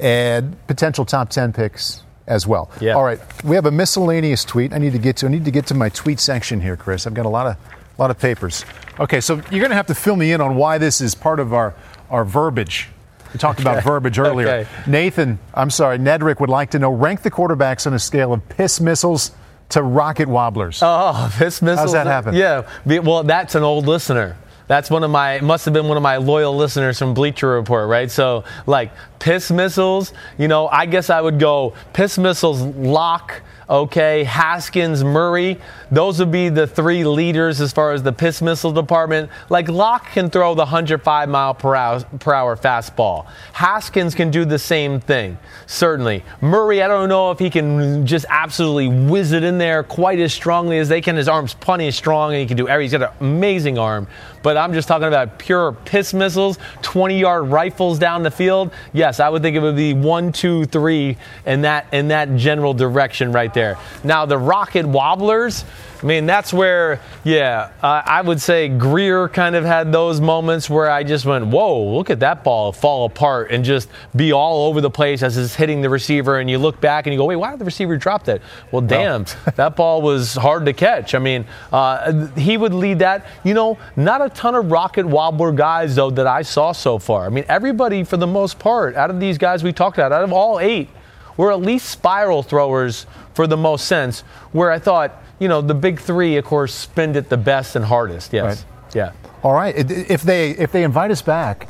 and potential top ten picks as well. Yeah. All right. We have a miscellaneous tweet I need to get to. I need to get to my tweet section here, Chris. I've got a lot of lot of papers. Okay, so you're going to have to fill me in on why this is part of our our verbiage. We talked about verbiage earlier. Okay. Nathan, I'm sorry, Nedrick would like to know rank the quarterbacks on a scale of piss missiles to rocket wobblers. Oh, piss missiles. How's that happen? Yeah. Well, that's an old listener. That's one of my must have been one of my loyal listeners from Bleacher Report, right? So like piss missiles, you know, I guess I would go piss missiles lock, okay, Haskins, Murray. Those would be the three leaders as far as the piss missile department. Like Lock can throw the 105 mile per hour, per hour fastball. Haskins can do the same thing, certainly. Murray, I don't know if he can just absolutely whiz it in there quite as strongly as they can. His arm's plenty strong and he can do everything. He's got an amazing arm. But I'm just talking about pure piss missiles, 20 yard rifles down the field. Yes, I would think it would be one, two, three in that in that general direction right there. Now the rocket wobblers. I mean, that's where, yeah, uh, I would say Grier kind of had those moments where I just went, whoa, look at that ball fall apart and just be all over the place as it's hitting the receiver. And you look back and you go, wait, why did the receiver drop that? Well, damn, that ball was hard to catch. I mean, uh, he would lead that. You know, not a ton of rocket wobbler guys, though, that I saw so far. I mean, everybody, for the most part, out of these guys we talked about, out of all eight, were at least spiral throwers for the most sense, where I thought, you know, the big three, of course, spend it the best and hardest. Yes. Right. Yeah. All right. If they if they invite us back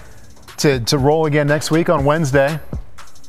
to, to roll again next week on Wednesday,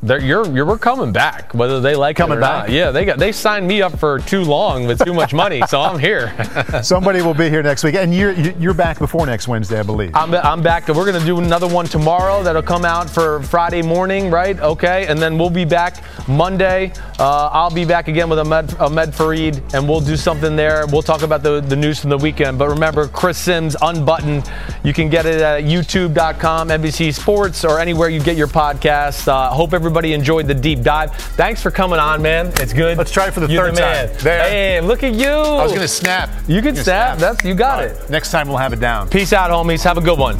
you're, you're, we're coming back, whether they like Coming it or back. not. Yeah, they got they signed me up for too long with too much money, so I'm here. somebody will be here next week, and you're you're back before next Wednesday, I believe. I'm, I'm back. We're going to do another one tomorrow that'll come out for Friday morning, right? Okay. And then we'll be back Monday, uh, I'll be back again with Ahmed, Ahmed Fareed, and we'll do something there. We'll talk about the, the news from the weekend. But remember, Chris Simms Unbuttoned. You can get it at youtube.com, NBC Sports, or anywhere you get your podcast. Uh, hope everybody enjoyed the deep dive. Thanks for coming on, man. It's good. Let's try it for the You're third the man. time. There. Hey, look at you. I was going to snap. You can Gonna snap. That's you got All it. Next time we'll have it down. Peace out, homies. Have a good one.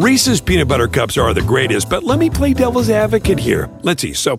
Reese's peanut butter cups are the greatest, but let me play devil's advocate here. Let's see. So,